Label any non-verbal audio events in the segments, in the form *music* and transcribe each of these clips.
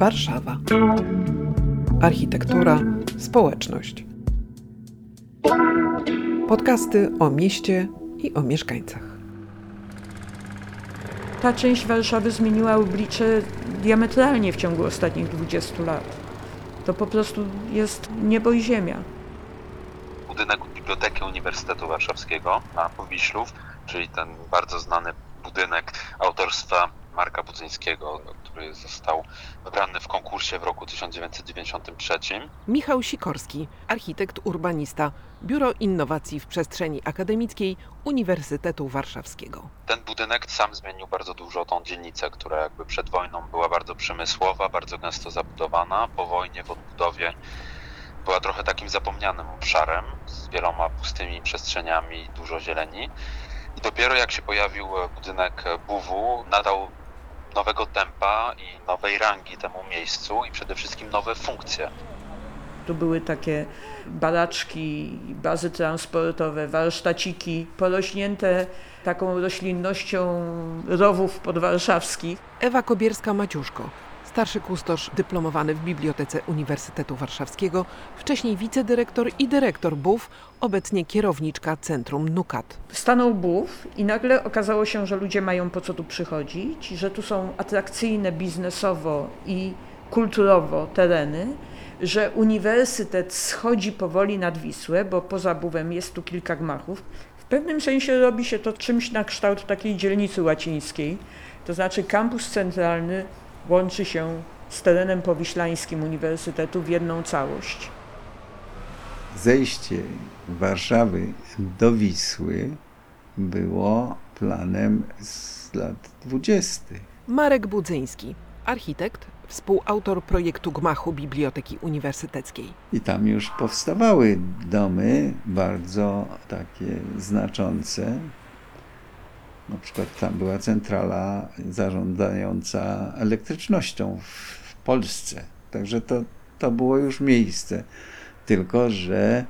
Warszawa. Architektura, społeczność. Podcasty o mieście i o mieszkańcach. Ta część Warszawy zmieniła oblicze diametralnie w ciągu ostatnich 20 lat. To po prostu jest niebo i ziemia. budynek Biblioteki Uniwersytetu Warszawskiego na Powiślów, czyli ten bardzo znany budynek autorstwa Marka Budzyńskiego, który został wybrany w konkursie w roku 1993. Michał Sikorski, architekt urbanista, Biuro Innowacji w Przestrzeni Akademickiej Uniwersytetu Warszawskiego. Ten budynek sam zmienił bardzo dużo tą dzielnicę, która jakby przed wojną była bardzo przemysłowa, bardzo gęsto zabudowana. Po wojnie w odbudowie była trochę takim zapomnianym obszarem z wieloma pustymi przestrzeniami, dużo zieleni. I dopiero jak się pojawił budynek BUW, nadał nowego tempa i nowej rangi temu miejscu i przede wszystkim nowe funkcje. Tu były takie baraczki, bazy transportowe, warsztaciki porośnięte taką roślinnością rowów podwarszawskich. Ewa Kobierska-Maciuszko, starszy kustosz dyplomowany w Bibliotece Uniwersytetu Warszawskiego, wcześniej wicedyrektor i dyrektor BUF, obecnie kierowniczka Centrum NUKAT. Stanął BUF i nagle okazało się, że ludzie mają po co tu przychodzić, że tu są atrakcyjne biznesowo i kulturowo tereny, że uniwersytet schodzi powoli nad Wisłę, bo poza BUWem jest tu kilka gmachów. W pewnym sensie robi się to czymś na kształt takiej dzielnicy łacińskiej, to znaczy kampus centralny łączy się z terenem powiślańskim Uniwersytetu w jedną całość. Zejście Warszawy do Wisły było planem z lat dwudziestych. Marek Budzyński, architekt, współautor projektu gmachu Biblioteki Uniwersyteckiej. I tam już powstawały domy bardzo takie znaczące. Na przykład tam była centrala zarządzająca elektrycznością w Polsce. Także to, to było już miejsce. Tylko, że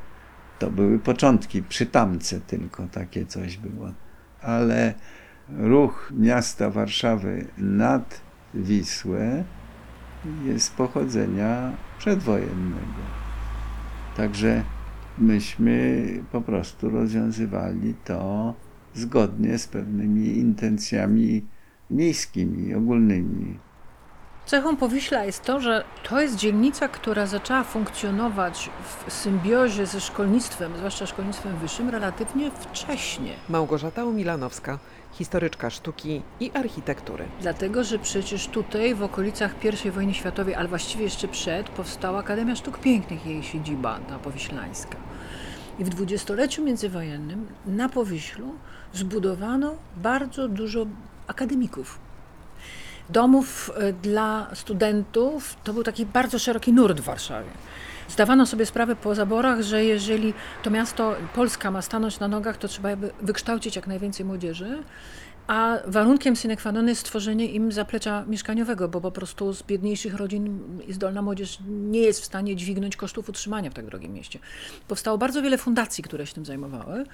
to były początki, przy tamce tylko takie coś było. Ale ruch miasta Warszawy nad Wisłę jest pochodzenia przedwojennego. Także myśmy po prostu rozwiązywali to zgodnie z pewnymi intencjami miejskimi, ogólnymi. Cechą Powiśla jest to, że to jest dzielnica, która zaczęła funkcjonować w symbiozie ze szkolnictwem, zwłaszcza szkolnictwem wyższym, relatywnie wcześnie. Małgorzata Umilanowska, historyczka sztuki i architektury. Dlatego, że przecież tutaj w okolicach I wojny światowej, ale właściwie jeszcze przed, powstała Akademia Sztuk Pięknych, jej siedziba, ta powiślańska. I w dwudziestoleciu międzywojennym na Powiślu zbudowano bardzo dużo akademików. Domów e, dla studentów to był taki bardzo szeroki nurt w Warszawie. Zdawano sobie sprawę po zaborach, że jeżeli to miasto Polska ma stanąć na nogach, to trzeba wykształcić jak najwięcej młodzieży. A warunkiem sine qua non jest stworzenie im zaplecza mieszkaniowego, bo po prostu z biedniejszych rodzin zdolna młodzież nie jest w stanie dźwignąć kosztów utrzymania w tak drogim mieście. Powstało bardzo wiele fundacji, które się tym zajmowały.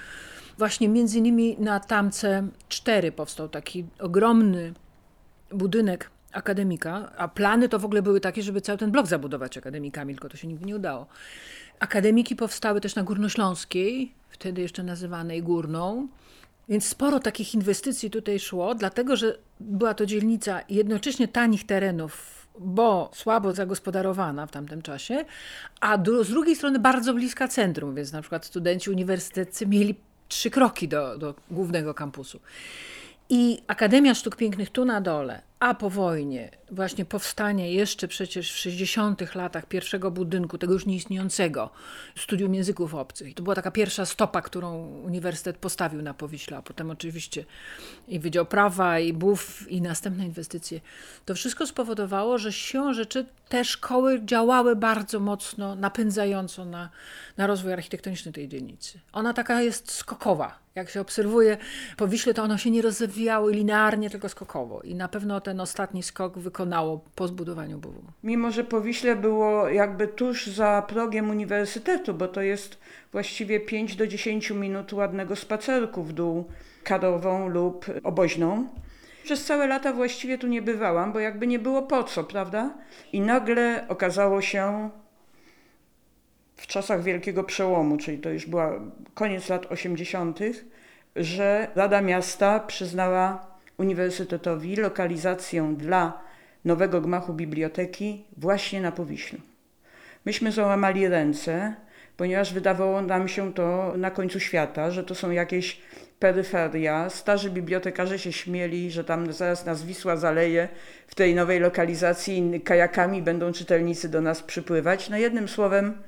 Właśnie między innymi na Tamce 4 powstał taki ogromny budynek akademika, a plany to w ogóle były takie, żeby cały ten blok zabudować akademikami, tylko to się nigdy nie udało. Akademiki powstały też na Górnośląskiej, wtedy jeszcze nazywanej Górną. Więc sporo takich inwestycji tutaj szło, dlatego że była to dzielnica jednocześnie tanich terenów, bo słabo zagospodarowana w tamtym czasie, a dru- z drugiej strony bardzo bliska centrum, więc na przykład studenci uniwersyteccy mieli trzy kroki do, do głównego kampusu. I Akademia Sztuk Pięknych tu na dole, a po wojnie właśnie powstanie jeszcze przecież w 60 latach pierwszego budynku, tego już nieistniejącego, Studium Języków Obcych. To była taka pierwsza stopa, którą uniwersytet postawił na Powiśle, a potem oczywiście i Wydział Prawa, i BUF, i następne inwestycje. To wszystko spowodowało, że siłą rzeczy te szkoły działały bardzo mocno, napędzająco na, na rozwój architektoniczny tej dzielnicy. Ona taka jest skokowa. Jak się obserwuje po Wiśle, to one się nie rozwijały linearnie, tylko skokowo. I na pewno ten ostatni skok wykonało po zbudowaniu BUW. Mimo, że Powiśle było jakby tuż za progiem uniwersytetu, bo to jest właściwie 5 do 10 minut ładnego spacerku w dół Karową lub Oboźną, Przez całe lata właściwie tu nie bywałam, bo jakby nie było po co, prawda? I nagle okazało się w czasach Wielkiego Przełomu, czyli to już była koniec lat 80., że Rada Miasta przyznała Uniwersytetowi lokalizację dla nowego gmachu biblioteki właśnie na Powiślu. Myśmy załamali ręce, ponieważ wydawało nam się to na końcu świata, że to są jakieś peryferia. Starzy bibliotekarze się śmieli, że tam zaraz nas Wisła zaleje w tej nowej lokalizacji kajakami będą czytelnicy do nas przypływać. No jednym słowem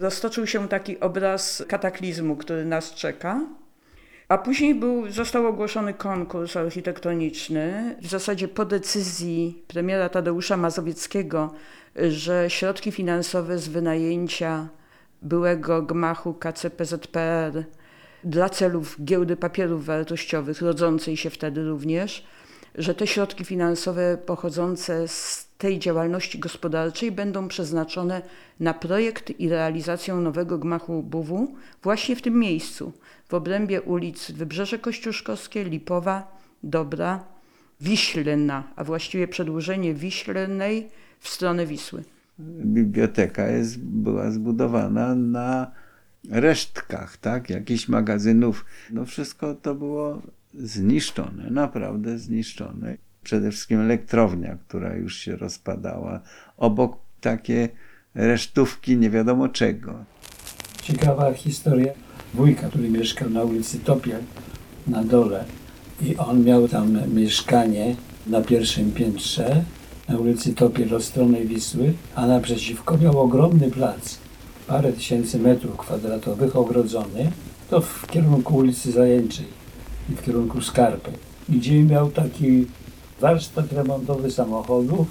roztoczył się taki obraz kataklizmu, który nas czeka. A później był, został ogłoszony konkurs architektoniczny, w zasadzie po decyzji premiera Tadeusza Mazowieckiego, że środki finansowe z wynajęcia byłego gmachu KCPZPR dla celów giełdy papierów wartościowych, rodzącej się wtedy również, że te środki finansowe pochodzące z tej działalności gospodarczej będą przeznaczone na projekt i realizację nowego gmachu BUW właśnie w tym miejscu, w obrębie ulic Wybrzeże Kościuszkowskie, Lipowa, Dobra, Wiślna, a właściwie przedłużenie Wiślnej w stronę Wisły. Biblioteka jest, była zbudowana na resztkach, tak? Jakichś magazynów. No wszystko to było zniszczone, naprawdę zniszczone. Przede wszystkim elektrownia, która już się rozpadała. Obok takie resztówki nie wiadomo czego. Ciekawa historia wujka, który mieszkał na ulicy Topiel na dole i on miał tam mieszkanie na pierwszym piętrze na ulicy Topiel od strony Wisły, a naprzeciwko miał ogromny plac, parę tysięcy metrów kwadratowych ogrodzony, to w kierunku ulicy Zajęczej i w kierunku Skarpy, gdzie miał taki warsztat remontowy samochodów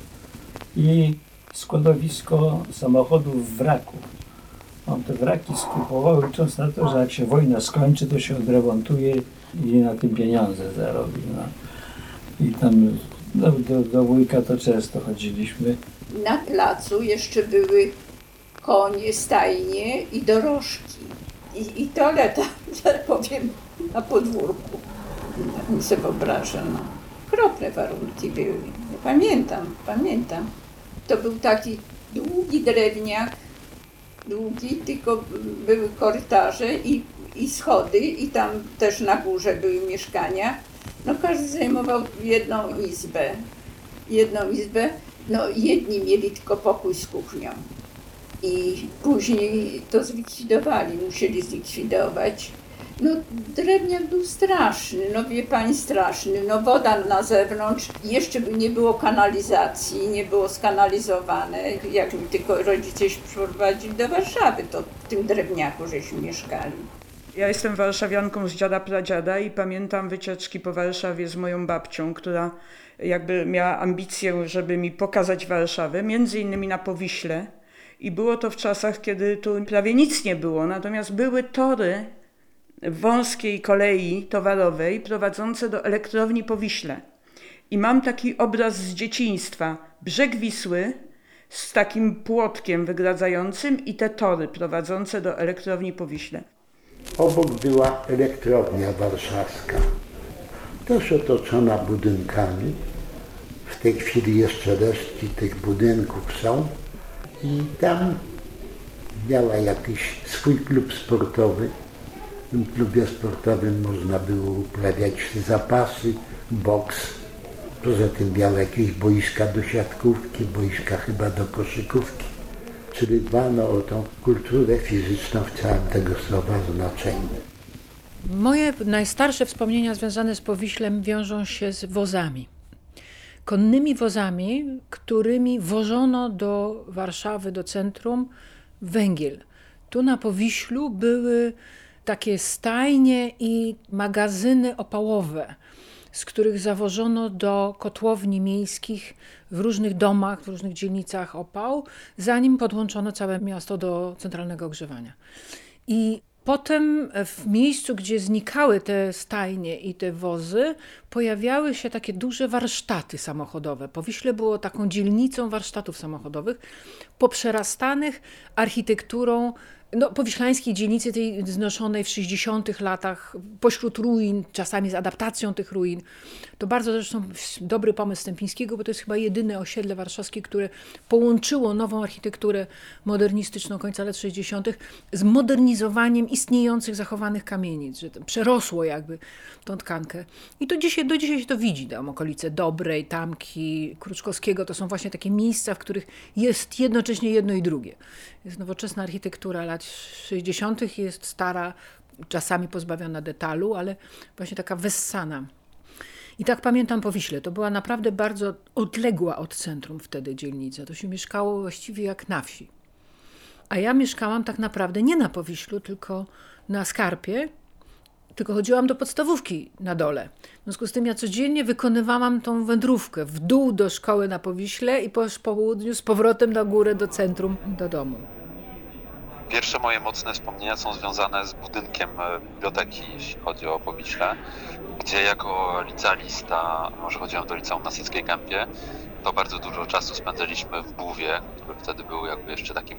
i składowisko samochodów w wraku. On te wraki skupował, licząc na to, że jak się wojna skończy, to się odremontuje i na tym pieniądze zarobi. No. I tam no, do, do wujka to często chodziliśmy. Na placu jeszcze były konie, stajnie i dorożki. I, i toaleta, *laughs* że powiem, na podwórku. Tak mi sobie wyobrażam. No. Okropne warunki były. Pamiętam, pamiętam. To był taki długi drewniak, długi, tylko były korytarze i, i schody i tam też na górze były mieszkania. No każdy zajmował jedną izbę. Jedną izbę. No jedni mieli tylko pokój z kuchnią. I później to zlikwidowali, musieli zlikwidować. No drewniak był straszny, no wie pani straszny, no woda na zewnątrz, jeszcze nie było kanalizacji, nie było skanalizowane, jak mi tylko rodzice się przeprowadzili do Warszawy, to w tym drewniaku żeśmy mieszkali. Ja jestem warszawianką z dziada pradziada i pamiętam wycieczki po Warszawie z moją babcią, która jakby miała ambicję, żeby mi pokazać Warszawę, między innymi na Powiśle. I było to w czasach, kiedy tu prawie nic nie było, natomiast były tory wąskiej kolei towarowej prowadzące do elektrowni Powiśle. I mam taki obraz z dzieciństwa. Brzeg Wisły z takim płotkiem wygradzającym i te tory prowadzące do elektrowni Powiśle. Obok była elektrownia warszawska, też otoczona budynkami. W tej chwili jeszcze resztki tych budynków są i tam miała jakiś swój klub sportowy. W tym klubie sportowym można było uprawiać zapasy, boks. Poza tym miała jakieś boiska do siatkówki, boiska chyba do koszykówki. Czyli dbano o tą kulturę fizyczną w całym tego słowa znaczeniu. Moje najstarsze wspomnienia związane z Powiślem wiążą się z wozami. Konnymi wozami, którymi wożono do Warszawy, do centrum węgiel. Tu na Powiślu były takie stajnie i magazyny opałowe, z których zawożono do kotłowni miejskich w różnych domach, w różnych dzielnicach opał, zanim podłączono całe miasto do centralnego ogrzewania. I Potem w miejscu, gdzie znikały te stajnie i te wozy, pojawiały się takie duże warsztaty samochodowe. Powiśle było taką dzielnicą warsztatów samochodowych, poprzerastanych architekturą no, powiślańskiej dzielnicy, tej znoszonej w 60 latach, pośród ruin, czasami z adaptacją tych ruin. To bardzo zresztą dobry pomysł Stępińskiego, bo to jest chyba jedyne osiedle warszawskie, które połączyło nową architekturę modernistyczną końca lat 60. z modernizowaniem istniejących, zachowanych kamienic, że przerosło jakby tą tkankę. I to dzisiaj, do dzisiaj się to widzi, tam okolice Dobrej, Tamki, Kruczkowskiego, to są właśnie takie miejsca, w których jest jednocześnie jedno i drugie. Jest nowoczesna architektura lat 60., jest stara, czasami pozbawiona detalu, ale właśnie taka wessana. I tak pamiętam po Wiśle. To była naprawdę bardzo odległa od centrum wtedy dzielnica. To się mieszkało właściwie jak na wsi. A ja mieszkałam tak naprawdę nie na Powiślu, tylko na Skarpie, tylko chodziłam do podstawówki na dole. W związku z tym ja codziennie wykonywałam tą wędrówkę w dół do szkoły na Powiśle i po południu z powrotem na górę do centrum, do domu. Pierwsze moje mocne wspomnienia są związane z budynkiem e, biblioteki, jeśli chodzi o Powiśle, gdzie jako licealista, może chodziłem do liceum na Syckiej Kępie, to bardzo dużo czasu spędzaliśmy w Buwie, który wtedy był jakby jeszcze takim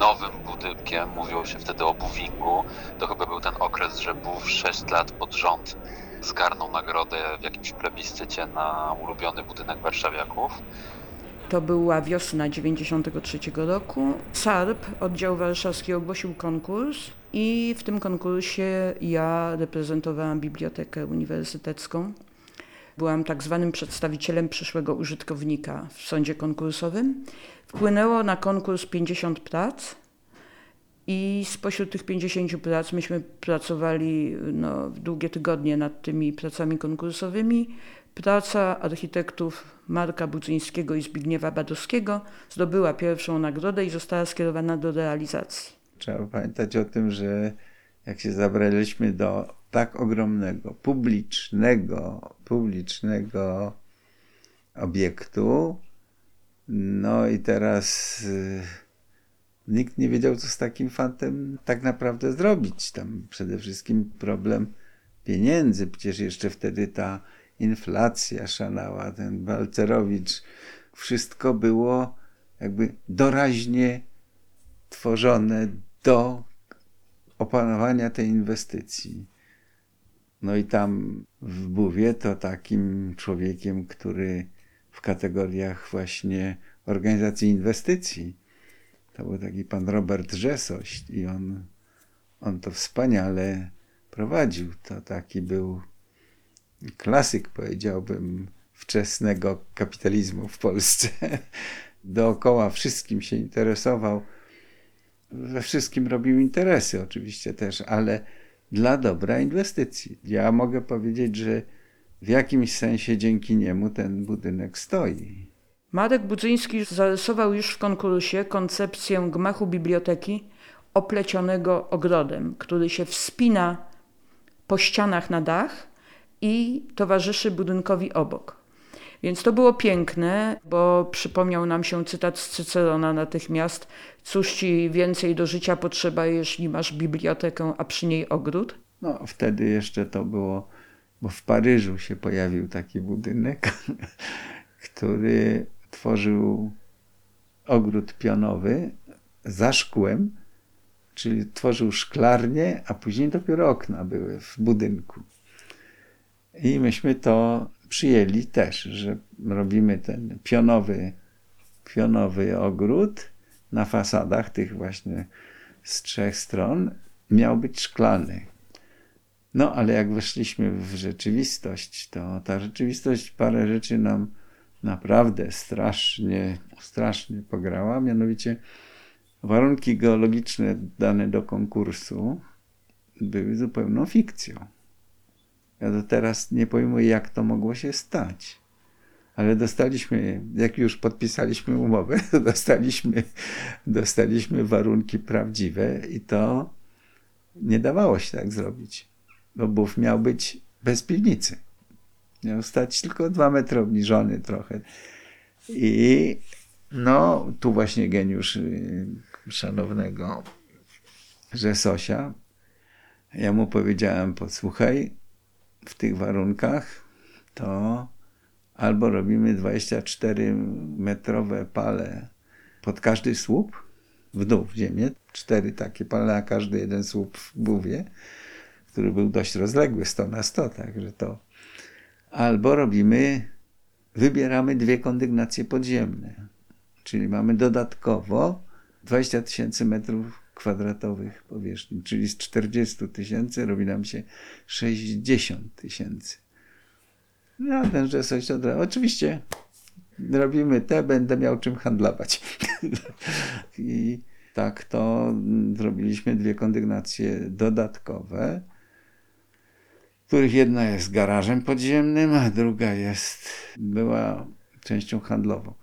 nowym budynkiem, mówiło się wtedy o Buwingu. To chyba był ten okres, że Bów 6 lat pod rząd zgarnął nagrodę w jakimś plebiscycie na ulubiony budynek warszawiaków. To była wiosna 93 roku. SARP, oddział warszawski, ogłosił konkurs i w tym konkursie ja reprezentowałam Bibliotekę Uniwersytecką. Byłam tak zwanym przedstawicielem przyszłego użytkownika w sądzie konkursowym. Wpłynęło na konkurs 50 prac i spośród tych 50 prac myśmy pracowali no, długie tygodnie nad tymi pracami konkursowymi. Praca architektów Marka Budzyńskiego i Zbigniewa Badowskiego zdobyła pierwszą nagrodę i została skierowana do realizacji. Trzeba pamiętać o tym, że jak się zabraliśmy do tak ogromnego, publicznego, publicznego obiektu, no i teraz y, nikt nie wiedział, co z takim fantem tak naprawdę zrobić. Tam przede wszystkim problem pieniędzy. Przecież jeszcze wtedy ta inflacja szalała, ten Balcerowicz. Wszystko było jakby doraźnie tworzone do opanowania tej inwestycji. No i tam w Buwie to takim człowiekiem, który w kategoriach właśnie organizacji inwestycji, to był taki pan Robert Rzesoś i on, on to wspaniale prowadził. To taki był klasyk, powiedziałbym, wczesnego kapitalizmu w Polsce. *laughs* Dookoła wszystkim się interesował. We wszystkim robił interesy oczywiście też, ale dla dobra inwestycji. Ja mogę powiedzieć, że w jakimś sensie dzięki niemu ten budynek stoi. Marek Budzyński zarysował już w konkursie koncepcję gmachu biblioteki oplecionego ogrodem, który się wspina po ścianach na dach i towarzyszy budynkowi obok. Więc to było piękne, bo przypomniał nam się cytat z Cycerona natychmiast: Cóż ci więcej do życia potrzeba, jeśli masz bibliotekę, a przy niej ogród? No, wtedy jeszcze to było, bo w Paryżu się pojawił taki budynek, *laughs* który tworzył ogród pionowy za szkłem, czyli tworzył szklarnię, a później dopiero okna były w budynku. I myśmy to przyjęli też, że robimy ten pionowy, pionowy ogród na fasadach tych właśnie z trzech stron miał być szklany. No, ale jak weszliśmy w rzeczywistość, to ta rzeczywistość parę rzeczy nam naprawdę strasznie, strasznie pograła. Mianowicie warunki geologiczne dane do konkursu były zupełną fikcją. Ja do teraz nie pojmuję, jak to mogło się stać. Ale dostaliśmy, jak już podpisaliśmy umowę, *laughs* dostaliśmy, dostaliśmy warunki prawdziwe i to nie dawało się tak zrobić. Bo buf miał być bez piwnicy. Miał stać tylko dwa metry obniżony trochę. I no, tu właśnie geniusz y, szanownego Rzesosia. Ja mu powiedziałem, posłuchaj, w tych warunkach to albo robimy 24 metrowe pale pod każdy słup, w dół, w ziemię. Cztery takie pole, a każdy jeden słup w buwie, który był dość rozległy, 100 na 100, także to. Albo robimy, wybieramy dwie kondygnacje podziemne, czyli mamy dodatkowo 20 tysięcy metrów kwadratowych powierzchni, czyli z 40 tysięcy robi nam się 60 tysięcy. No, tenże coś od. Oczywiście robimy te, będę miał czym handlować. *laughs* I tak to zrobiliśmy dwie kondygnacje dodatkowe, których jedna jest garażem podziemnym, a druga jest, była częścią handlową,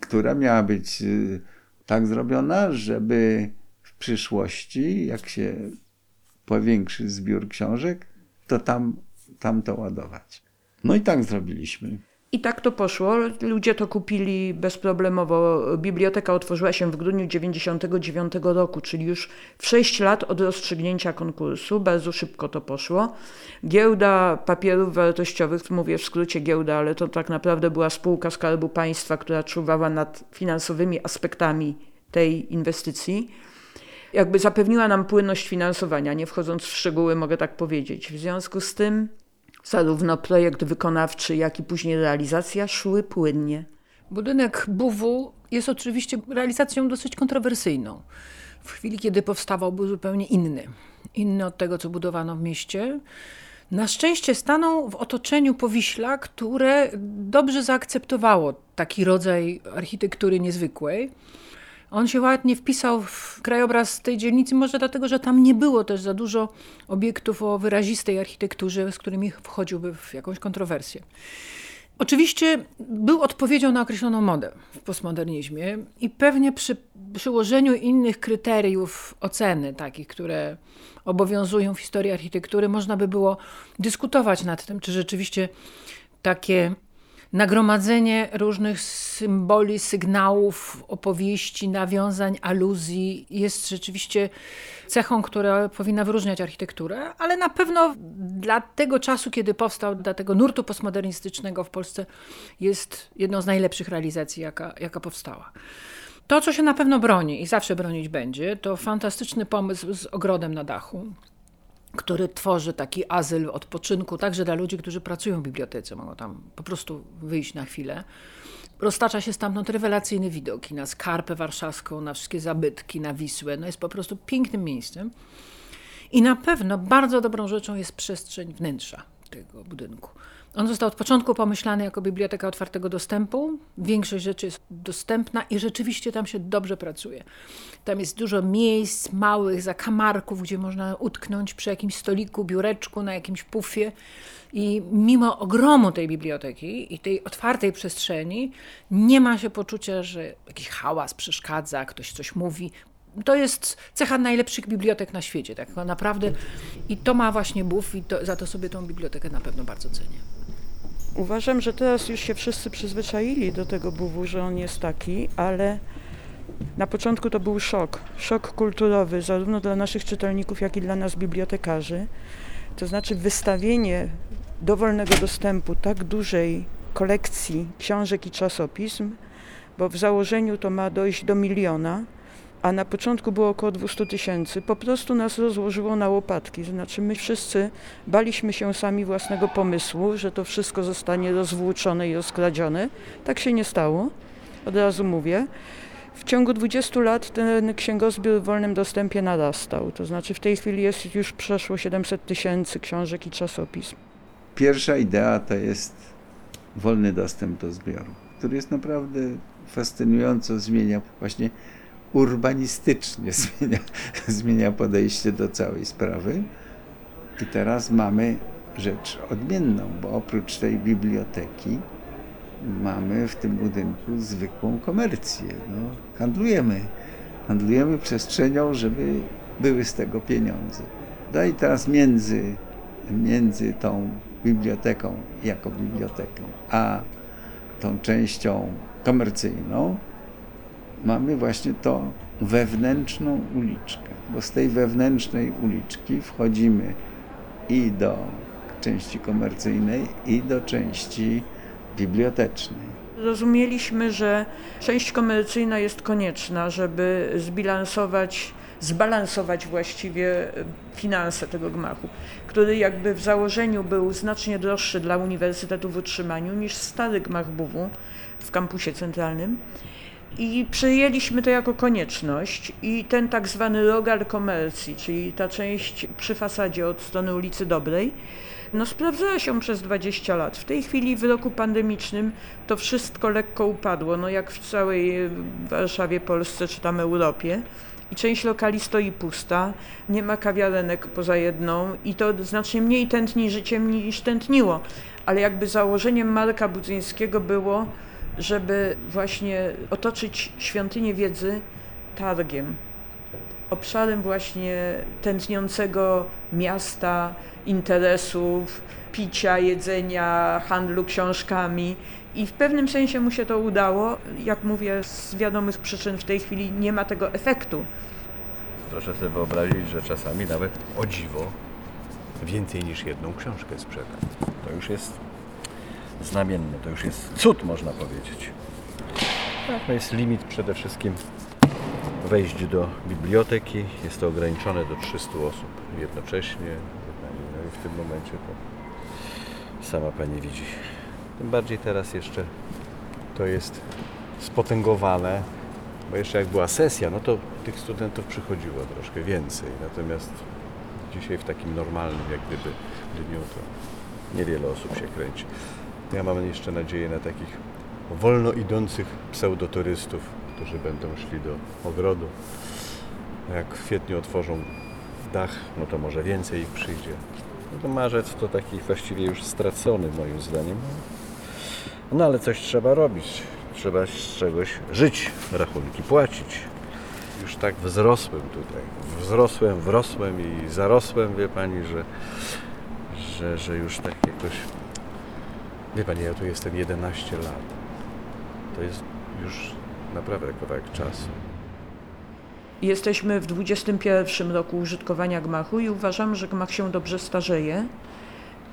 która miała być y, tak zrobiona, żeby przyszłości, jak się powiększy zbiór książek, to tam, tam to ładować. No i tak zrobiliśmy. I tak to poszło. Ludzie to kupili bezproblemowo. Biblioteka otworzyła się w grudniu 1999 roku, czyli już w 6 lat od rozstrzygnięcia konkursu. Bardzo szybko to poszło. Giełda papierów wartościowych, mówię w skrócie giełda, ale to tak naprawdę była spółka Skarbu Państwa, która czuwała nad finansowymi aspektami tej inwestycji. Jakby zapewniła nam płynność finansowania, nie wchodząc w szczegóły, mogę tak powiedzieć. W związku z tym zarówno projekt wykonawczy, jak i później realizacja szły płynnie. Budynek BUW jest oczywiście realizacją dosyć kontrowersyjną. W chwili, kiedy powstawał, był zupełnie inny. Inny od tego, co budowano w mieście. Na szczęście stanął w otoczeniu Powiśla, które dobrze zaakceptowało taki rodzaj architektury niezwykłej. On się ładnie wpisał w krajobraz tej dzielnicy, może dlatego, że tam nie było też za dużo obiektów o wyrazistej architekturze, z którymi wchodziłby w jakąś kontrowersję. Oczywiście był odpowiedzią na określoną modę w postmodernizmie i pewnie przy przyłożeniu innych kryteriów oceny, takich, które obowiązują w historii architektury, można by było dyskutować nad tym, czy rzeczywiście takie nagromadzenie różnych symboli, sygnałów, opowieści, nawiązań, aluzji jest rzeczywiście cechą, która powinna wyróżniać architekturę, ale na pewno dla tego czasu, kiedy powstał, dla tego nurtu postmodernistycznego w Polsce jest jedną z najlepszych realizacji, jaka, jaka powstała. To, co się na pewno broni i zawsze bronić będzie, to fantastyczny pomysł z ogrodem na dachu który tworzy taki azyl odpoczynku także dla ludzi, którzy pracują w bibliotece, mogą tam po prostu wyjść na chwilę. Roztacza się stamtąd rewelacyjny widok na Skarpę Warszawską, na wszystkie zabytki, na Wisłę. No jest po prostu pięknym miejscem. I na pewno bardzo dobrą rzeczą jest przestrzeń wnętrza tego budynku. On został od początku pomyślany jako biblioteka otwartego dostępu. Większość rzeczy jest dostępna i rzeczywiście tam się dobrze pracuje. Tam jest dużo miejsc, małych zakamarków, gdzie można utknąć przy jakimś stoliku, biureczku, na jakimś pufie. I mimo ogromu tej biblioteki i tej otwartej przestrzeni, nie ma się poczucia, że jakiś hałas przeszkadza, ktoś coś mówi to jest cecha najlepszych bibliotek na świecie, tak naprawdę. I to ma właśnie BUF i to, za to sobie tą bibliotekę na pewno bardzo cenię. Uważam, że teraz już się wszyscy przyzwyczaili do tego buwu, że on jest taki, ale na początku to był szok. Szok kulturowy, zarówno dla naszych czytelników, jak i dla nas bibliotekarzy. To znaczy wystawienie dowolnego dostępu tak dużej kolekcji książek i czasopism, bo w założeniu to ma dojść do miliona a na początku było około 200 tysięcy, po prostu nas rozłożyło na łopatki. Znaczy my wszyscy baliśmy się sami własnego pomysłu, że to wszystko zostanie rozwłóczone i rozkradzione. Tak się nie stało, od razu mówię. W ciągu 20 lat ten księgozbiór w wolnym dostępie narastał. To znaczy w tej chwili jest już przeszło 700 tysięcy książek i czasopism. Pierwsza idea to jest wolny dostęp do zbioru, który jest naprawdę fascynująco zmienia właśnie urbanistycznie *laughs* zmienia, zmienia podejście do całej sprawy. I teraz mamy rzecz odmienną, bo oprócz tej biblioteki mamy w tym budynku zwykłą komercję. No, handlujemy. Handlujemy przestrzenią, żeby były z tego pieniądze. No i teraz między, między tą biblioteką jako biblioteką, a tą częścią komercyjną mamy właśnie to wewnętrzną uliczkę, bo z tej wewnętrznej uliczki wchodzimy i do części komercyjnej, i do części bibliotecznej. Rozumieliśmy, że część komercyjna jest konieczna, żeby zbilansować, zbalansować właściwie finanse tego gmachu, który jakby w założeniu był znacznie droższy dla Uniwersytetu w utrzymaniu niż stary gmach BUW w kampusie centralnym. I przyjęliśmy to jako konieczność i ten tak zwany rogal komercji, czyli ta część przy fasadzie od strony ulicy Dobrej, no sprawdzała się przez 20 lat. W tej chwili w roku pandemicznym to wszystko lekko upadło, no jak w całej Warszawie, Polsce czy tam Europie. I część lokali stoi pusta, nie ma kawiarenek poza jedną i to znacznie mniej tętni życiem niż tętniło. Ale jakby założeniem Marka Budzyńskiego było, żeby właśnie otoczyć świątynię wiedzy targiem, obszarem właśnie tętniącego miasta, interesów, picia, jedzenia, handlu książkami. I w pewnym sensie mu się to udało. Jak mówię, z wiadomych przyczyn w tej chwili nie ma tego efektu. Proszę sobie wyobrazić, że czasami nawet o dziwo więcej niż jedną książkę sprzeda. To już jest znamienne, to już jest cud, można powiedzieć. To jest limit przede wszystkim wejść do biblioteki. Jest to ograniczone do 300 osób jednocześnie. No i w tym momencie to sama Pani widzi. Tym bardziej teraz jeszcze to jest spotęgowane, bo jeszcze jak była sesja, no to tych studentów przychodziło troszkę więcej. Natomiast dzisiaj w takim normalnym jak gdyby dniu to niewiele osób się kręci. Ja mam jeszcze nadzieję na takich wolno idących pseudoturystów, którzy będą szli do ogrodu. Jak w kwietniu otworzą dach, no to może więcej ich przyjdzie. No to marzec to taki właściwie już stracony moim zdaniem. No ale coś trzeba robić. Trzeba z czegoś żyć, rachunki płacić. Już tak wzrosłem tutaj. Wzrosłem, wrosłem i zarosłem, wie Pani, że, że, że już tak jakoś... Wie Pani, ja tu jestem 11 lat. To jest już naprawdę kawałek czasu. Jesteśmy w 21 roku użytkowania gmachu i uważam, że gmach się dobrze starzeje.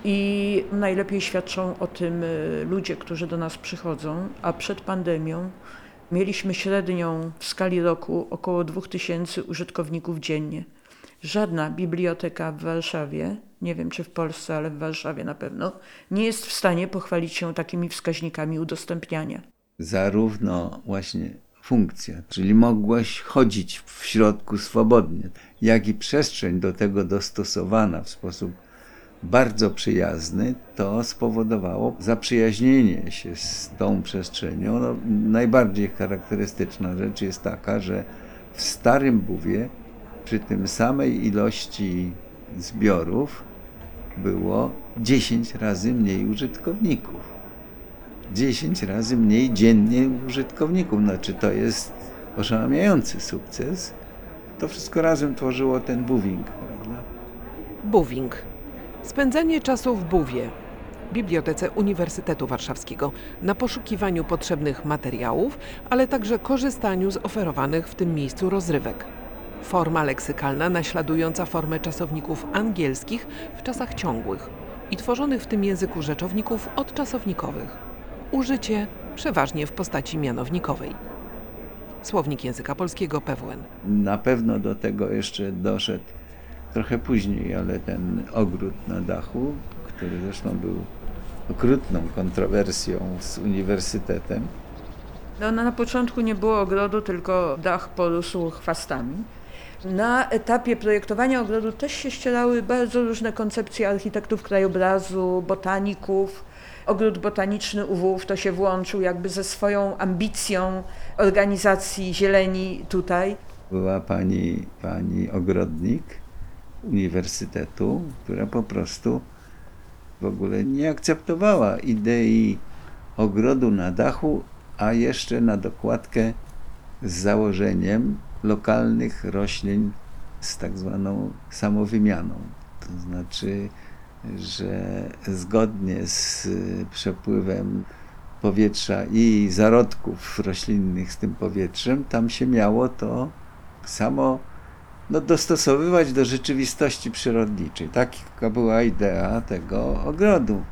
I najlepiej świadczą o tym y, ludzie, którzy do nas przychodzą, a przed pandemią mieliśmy średnią w skali roku około 2000 użytkowników dziennie. Żadna biblioteka w Warszawie, nie wiem czy w Polsce, ale w Warszawie na pewno, nie jest w stanie pochwalić się takimi wskaźnikami udostępniania. Zarówno właśnie funkcja, czyli mogłeś chodzić w środku swobodnie, jak i przestrzeń do tego dostosowana w sposób bardzo przyjazny, to spowodowało zaprzyjaźnienie się z tą przestrzenią. No, najbardziej charakterystyczna rzecz jest taka, że w Starym Buwie przy tym samej ilości zbiorów było 10 razy mniej użytkowników. 10 razy mniej dziennie użytkowników. Znaczy to jest oszałamiający sukces. To wszystko razem tworzyło ten buwing, prawda? Buwing. Spędzanie czasu w Buwie, Bibliotece Uniwersytetu Warszawskiego, na poszukiwaniu potrzebnych materiałów, ale także korzystaniu z oferowanych w tym miejscu rozrywek. Forma leksykalna naśladująca formę czasowników angielskich w czasach ciągłych i tworzonych w tym języku rzeczowników odczasownikowych. Użycie przeważnie w postaci mianownikowej. Słownik języka polskiego PWN. Na pewno do tego jeszcze doszedł trochę później, ale ten ogród na dachu, który zresztą był okrutną kontrowersją z uniwersytetem. No, na początku nie było ogrodu, tylko dach porósł chwastami. Na etapie projektowania ogrodu też się ścierały bardzo różne koncepcje architektów krajobrazu, botaników. Ogród botaniczny UW w to się włączył jakby ze swoją ambicją organizacji zieleni tutaj. Była pani, pani ogrodnik uniwersytetu, która po prostu w ogóle nie akceptowała idei ogrodu na dachu, a jeszcze na dokładkę z założeniem lokalnych roślin z tak zwaną samowymianą. To znaczy, że zgodnie z przepływem powietrza i zarodków roślinnych z tym powietrzem, tam się miało to samo no, dostosowywać do rzeczywistości przyrodniczej. Taka była idea tego ogrodu.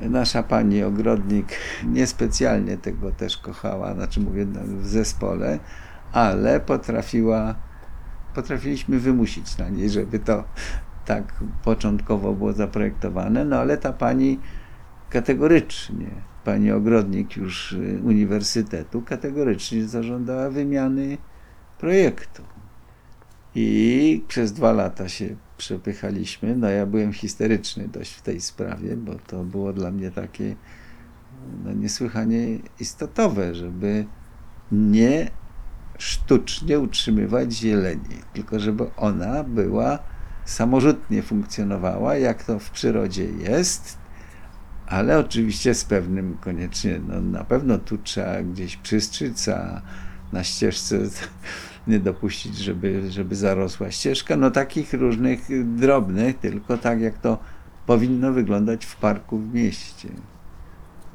Nasza pani ogrodnik niespecjalnie tego też kochała, znaczy mówię no, w zespole, ale potrafiła, potrafiliśmy wymusić na niej, żeby to tak początkowo było zaprojektowane, no ale ta pani kategorycznie, pani ogrodnik już y, uniwersytetu, kategorycznie zażądała wymiany projektu. I przez dwa lata się przepychaliśmy. No ja byłem histeryczny dość w tej sprawie, bo to było dla mnie takie no, niesłychanie istotowe, żeby nie sztucznie utrzymywać zieleni, tylko żeby ona była samorzutnie funkcjonowała, jak to w przyrodzie jest, ale oczywiście z pewnym koniecznie, no na pewno tu trzeba gdzieś przystrzyc, a na ścieżce *laughs* nie dopuścić, żeby, żeby zarosła ścieżka, no takich różnych drobnych, tylko tak jak to powinno wyglądać w parku w mieście.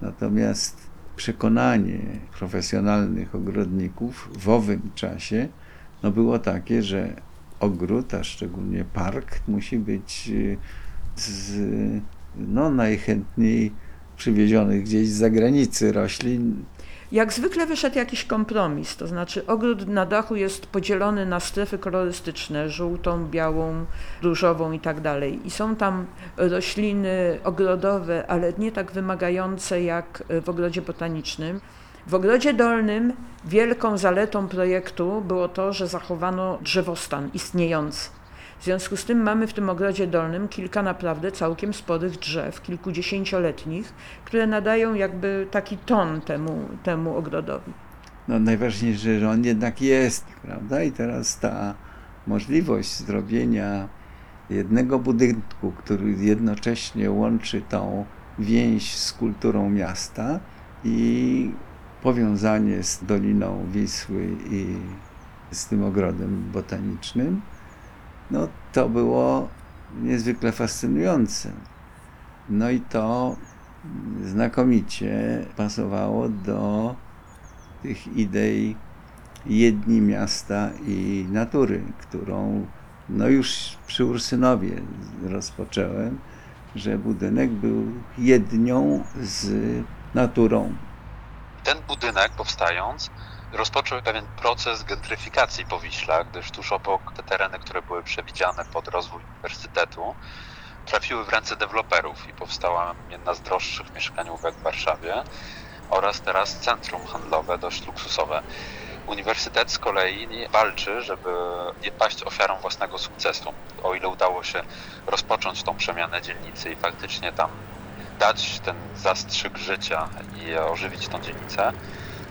Natomiast przekonanie profesjonalnych ogrodników w owym czasie no było takie, że ogród, a szczególnie park, musi być y, z no, najchętniej przywiezionych gdzieś z zagranicy roślin. Jak zwykle wyszedł jakiś kompromis, to znaczy ogród na dachu jest podzielony na strefy kolorystyczne, żółtą, białą, różową i tak dalej. I są tam rośliny ogrodowe, ale nie tak wymagające jak w ogrodzie botanicznym. W ogrodzie dolnym wielką zaletą projektu było to, że zachowano drzewostan istniejący. W związku z tym mamy w tym ogrodzie dolnym kilka naprawdę całkiem sporych drzew, kilkudziesięcioletnich, które nadają jakby taki ton temu, temu ogrodowi. No najważniejsze, że on jednak jest, prawda? I teraz ta możliwość zrobienia jednego budynku, który jednocześnie łączy tą więź z kulturą miasta i powiązanie z Doliną Wisły i z tym ogrodem botanicznym, no to było niezwykle fascynujące. No i to znakomicie pasowało do tych idei jedni miasta i natury, którą no już przy Ursynowie rozpocząłem, że budynek był jednią z naturą. Ten budynek powstając rozpoczął pewien proces gentryfikacji Powiśla, gdyż tuż obok te tereny, które były przewidziane pod rozwój uniwersytetu, trafiły w ręce deweloperów i powstała jedna z droższych mieszkaniówek w Warszawie oraz teraz centrum handlowe dość luksusowe. Uniwersytet z kolei walczy, żeby nie paść ofiarą własnego sukcesu. O ile udało się rozpocząć tą przemianę dzielnicy i faktycznie tam dać ten zastrzyk życia i ożywić tą dzielnicę,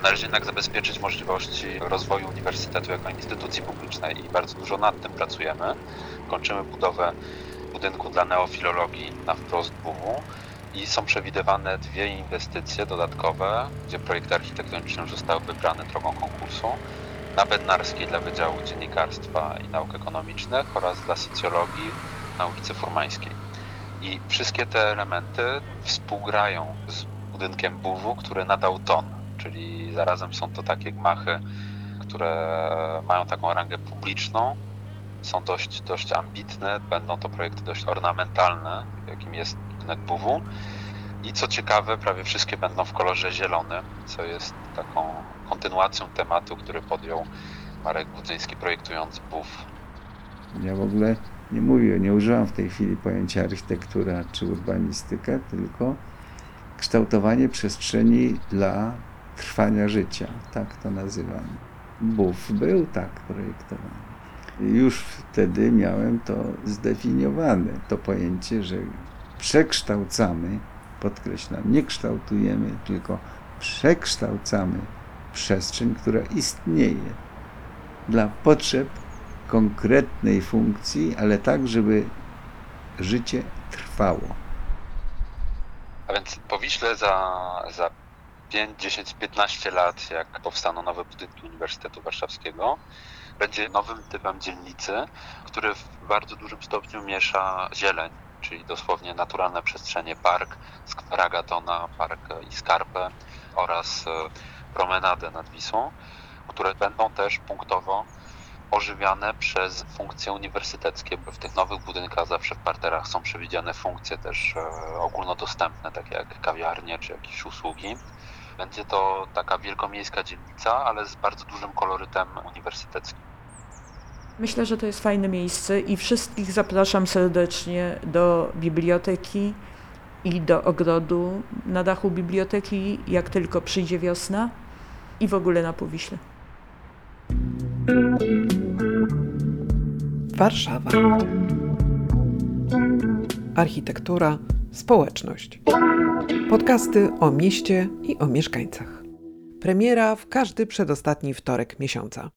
należy jednak zabezpieczyć możliwości rozwoju uniwersytetu jako instytucji publicznej i bardzo dużo nad tym pracujemy. Kończymy budowę budynku dla neofilologii na wprost BUM-u i są przewidywane dwie inwestycje dodatkowe, gdzie projekty architektoniczne zostały wybrane drogą konkursu. Na Bednarskiej dla Wydziału Dziennikarstwa i Nauk Ekonomicznych oraz dla socjologii na ulicy Furmańskiej. I wszystkie te elementy współgrają z budynkiem BUW-u, który nadał ton, czyli zarazem są to takie gmachy, które mają taką rangę publiczną, są dość, dość ambitne, będą to projekty dość ornamentalne, jakim jest BUW. I co ciekawe, prawie wszystkie będą w kolorze zielonym, co jest taką kontynuacją tematu, który podjął Marek Budzyński projektując BUW. Ja w ogóle nie mówię, nie używam w tej chwili pojęcia architektura czy urbanistyka, tylko kształtowanie przestrzeni dla trwania życia. Tak to nazywam. BUF był tak projektowany. Już wtedy miałem to zdefiniowane, to pojęcie, że przekształcamy, podkreślam, nie kształtujemy, tylko przekształcamy przestrzeń, która istnieje dla potrzeb konkretnej funkcji, ale tak, żeby życie trwało. A więc po Wiśle za, za 5, 10, 15 lat, jak powstaną nowe budynki Uniwersytetu Warszawskiego, będzie nowym typem dzielnicy, który w bardzo dużym stopniu miesza zieleń, czyli dosłownie naturalne przestrzenie, park, skwer Agatona, park i Skarpę oraz promenadę nad Wisłą, które będą też punktowo ożywiane przez funkcje uniwersyteckie. W tych nowych budynkach zawsze w parterach są przewidziane funkcje też e, ogólnodostępne, takie jak kawiarnie czy jakieś usługi. Będzie to taka wielkomiejska dzielnica, ale z bardzo dużym kolorytem uniwersyteckim. Myślę, że to jest fajne miejsce i wszystkich zapraszam serdecznie do biblioteki i do ogrodu na dachu biblioteki, jak tylko przyjdzie wiosna i w ogóle na Półwiśle. Warszawa. Architektura, społeczność. Podcasty o mieście i o mieszkańcach. Premiera w każdy przedostatni wtorek miesiąca.